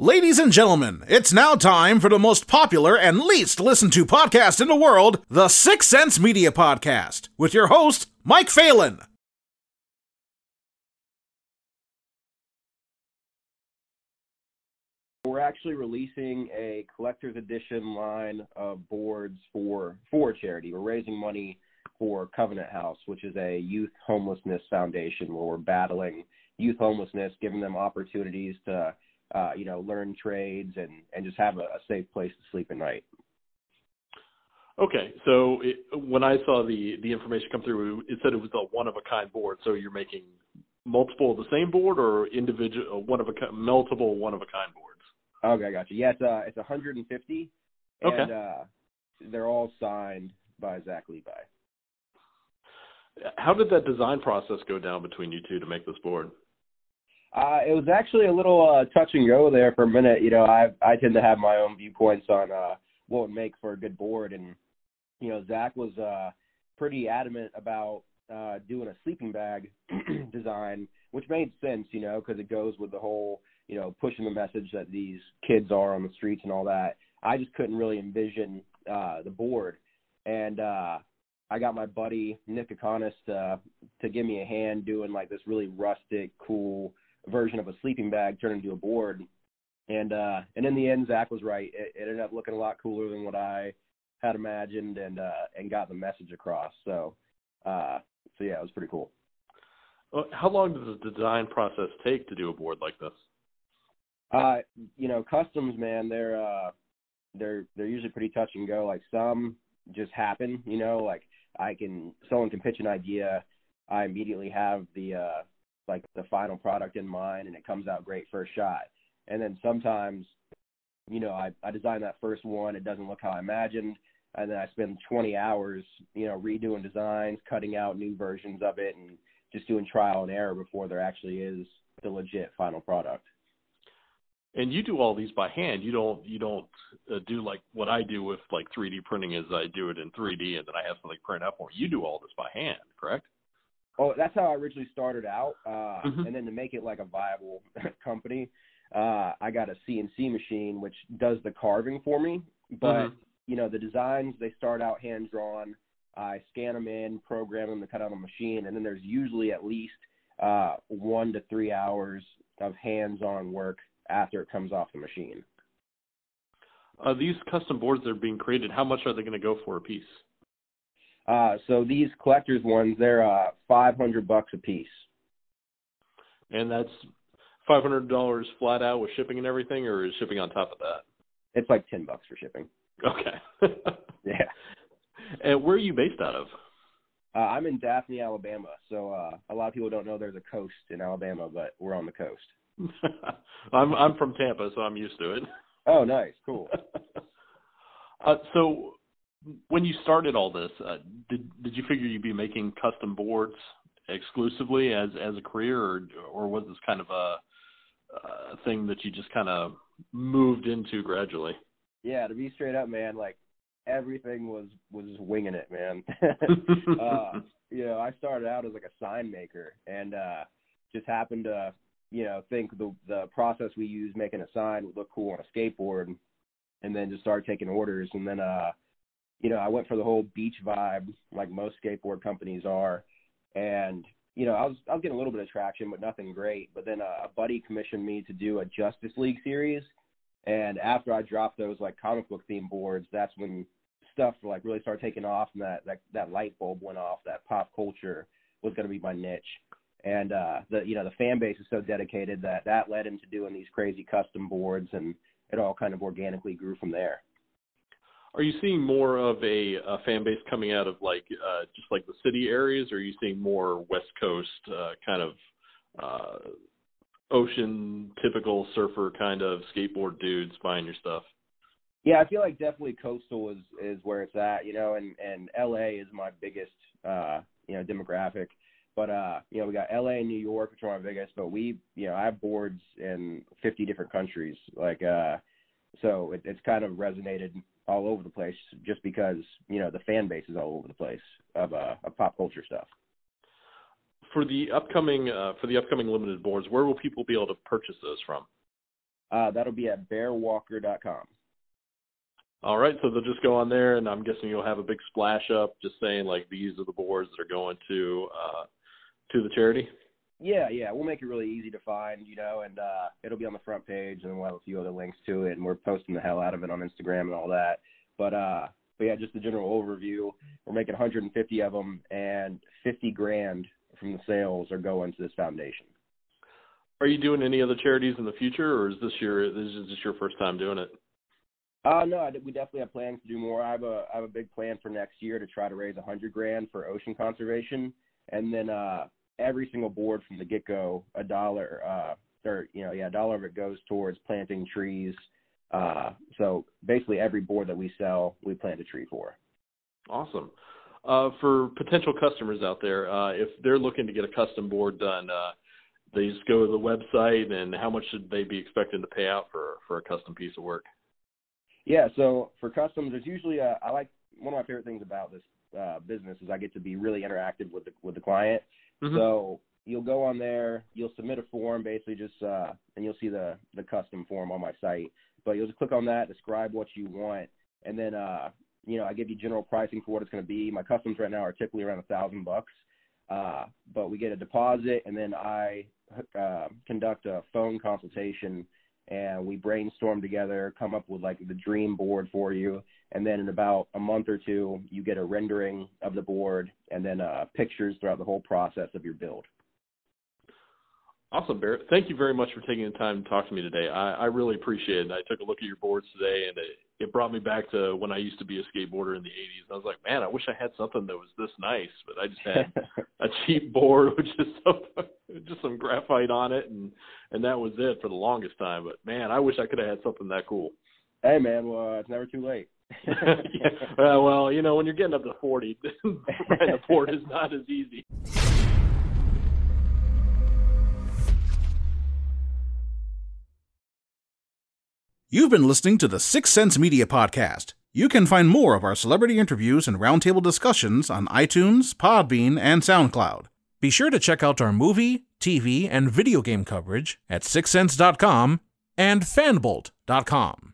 Ladies and gentlemen, it's now time for the most popular and least listened to podcast in the world, the Six Sense Media Podcast, with your host, Mike Phelan. We're actually releasing a collector's edition line of boards for for charity. We're raising money for Covenant House, which is a youth homelessness foundation where we're battling youth homelessness, giving them opportunities to uh, you know, learn trades and and just have a, a safe place to sleep at night. Okay, so it, when I saw the the information come through, it said it was a one of a kind board. So you're making multiple of the same board, or individual one of a multiple one of a kind boards. Okay, gotcha. Yeah, it's uh it's 150, Okay. and uh, they're all signed by Zach Levi. How did that design process go down between you two to make this board? Uh, it was actually a little uh, touch and go there for a minute. You know, I I tend to have my own viewpoints on uh, what would make for a good board, and you know, Zach was uh, pretty adamant about uh, doing a sleeping bag design, which made sense, you know, because it goes with the whole, you know, pushing the message that these kids are on the streets and all that. I just couldn't really envision uh, the board, and uh, I got my buddy Nick Akonis to to give me a hand doing like this really rustic, cool version of a sleeping bag turned into a board. And uh and in the end Zach was right. It, it ended up looking a lot cooler than what I had imagined and uh and got the message across. So uh so yeah, it was pretty cool. Well, how long does the design process take to do a board like this? Uh you know, customs man, they're uh they're they're usually pretty touch and go. Like some just happen, you know, like I can someone can pitch an idea, I immediately have the uh like the final product in mind and it comes out great first shot. And then sometimes, you know, I, I design that first one, it doesn't look how I imagined, and then I spend 20 hours, you know, redoing designs, cutting out new versions of it, and just doing trial and error before there actually is the legit final product. And you do all these by hand. You don't you don't uh, do like what I do with like 3D printing is I do it in 3D and then I have something print up for. You do all this by hand, correct? Oh, that's how I originally started out. Uh, Mhm. And then to make it like a viable company, uh, I got a CNC machine which does the carving for me. But Mhm. you know, the designs they start out hand drawn. I scan them in, program them to cut out on the machine, and then there's usually at least uh, one to three hours of hands-on work after it comes off the machine. Uh, these custom boards that are being created, how much are they going to go for a piece? Uh, so these collectors ones, they're uh, 500 bucks a piece. And that's five hundred dollars flat out with shipping and everything, or is shipping on top of that? It's like 10 bucks for shipping. Okay. Yeah. and where are you based out of? Uh, I'm in Daphne, Alabama. So uh, a lot of people don't know there's a coast in Alabama, but we're on the coast. I'm I'm from Tampa, so I'm used to it. Oh, nice, cool. uh, so when you started all this, uh, did did you figure you'd be making custom boards exclusively as as a career, or or was this kind of a, a thing that you just kind of moved into gradually? yeah, to be straight up, man, like everything was was just winging it, man. uh, you know, I started out as like a sign maker, and uh, just happened to, you know, think the the process we use making a sign would look cool on a skateboard, and then just started taking orders, and then uh, you know, I went for the whole beach vibe, like most skateboard companies are, and you know, I was I was getting a little bit of traction, but nothing great. But then a buddy commissioned me to do a Justice League series, and after I dropped those like comic book theme boards, that's when stuff like really started taking off, and that that that light bulb went off. That pop culture was going to be my niche, and uh, the you know the fan base is so dedicated that that led into doing these crazy custom boards, and it all kind of organically grew from there. Are you seeing more of a, a fan base coming out of like uh, just like the city areas, or are you seeing more West Coast uh, kind of uh, ocean typical surfer kind of skateboard dudes buying your stuff? Yeah, I feel like definitely coastal is is where it's at, you know, and and LA is my biggest uh, you know, demographic. But uh, you know, we got LA and New York, which are my biggest, but we, you know, I have boards in 50 different countries. Like uh so it, it's kind of resonated all over the place just because, you know, the fan base is all over the place of uh of pop culture stuff. For the upcoming uh, for the upcoming limited boards, where will people be able to purchase those from? Uh, that'll be at bearwalker.com. All right, so they'll just go on there, and I'm guessing you'll have a big splash up, just saying like these are the boards that are going to uh, to the charity. Yeah, yeah, we'll make it really easy to find, you know, and uh, it'll be on the front page, and we'll have a few other links to it, and we're posting the hell out of it on Instagram and all that. But uh, but yeah, just a general overview. We're making 150 of them, and 50 grand from the sales are going to this foundation. Are you doing any other charities in the future, or is this your this is just your first time doing it? Uh, no, I, we definitely have plans to do more. I have a I have a big plan for next year to try to raise hundred grand for ocean conservation, and then uh, every single board from the get go, a dollar, uh, or you know, yeah, a dollar of it goes towards planting trees. Uh, so basically, every board that we sell, we plant a tree for. Awesome. Uh, for potential customers out there, uh, if they're looking to get a custom board done, uh, they just go to the website, and how much should they be expecting to pay out for for a custom piece of work? Yeah, so for customs, there's usually a, I like one of my favorite things about this uh, business is I get to be really interactive with the with the client. Mm-hmm. So you'll go on there, you'll submit a form, basically just, uh, and you'll see the the custom form on my site. But you'll just click on that, describe what you want, and then uh, you know I give you general pricing for what it's going to be. My customs right now are typically around a thousand bucks, uh, but we get a deposit, and then I uh, conduct a phone consultation and we brainstorm together, come up with like the dream board for you, and then in about a month or two, you get a rendering of the board and then uh, pictures throughout the whole process of your build. Awesome, Barrett. Thank you very much for taking the time to talk to me today. I, I really appreciate it. I took a look at your boards today, and it, it brought me back to when I used to be a skateboarder in the 80s. I was like, man, I wish I had something that was this nice, but I just had a cheap board with just some, just some graphite on it, and and that was it for the longest time. But man, I wish I could have had something that cool. Hey, man, well, uh, it's never too late. yeah. uh, well, you know, when you're getting up to 40, buying a board is not as easy. You've been listening to the Six Sense Media Podcast. You can find more of our celebrity interviews and roundtable discussions on iTunes, Podbean, and SoundCloud. Be sure to check out our movie, TV, and video game coverage at sixsense.com and fanbolt.com.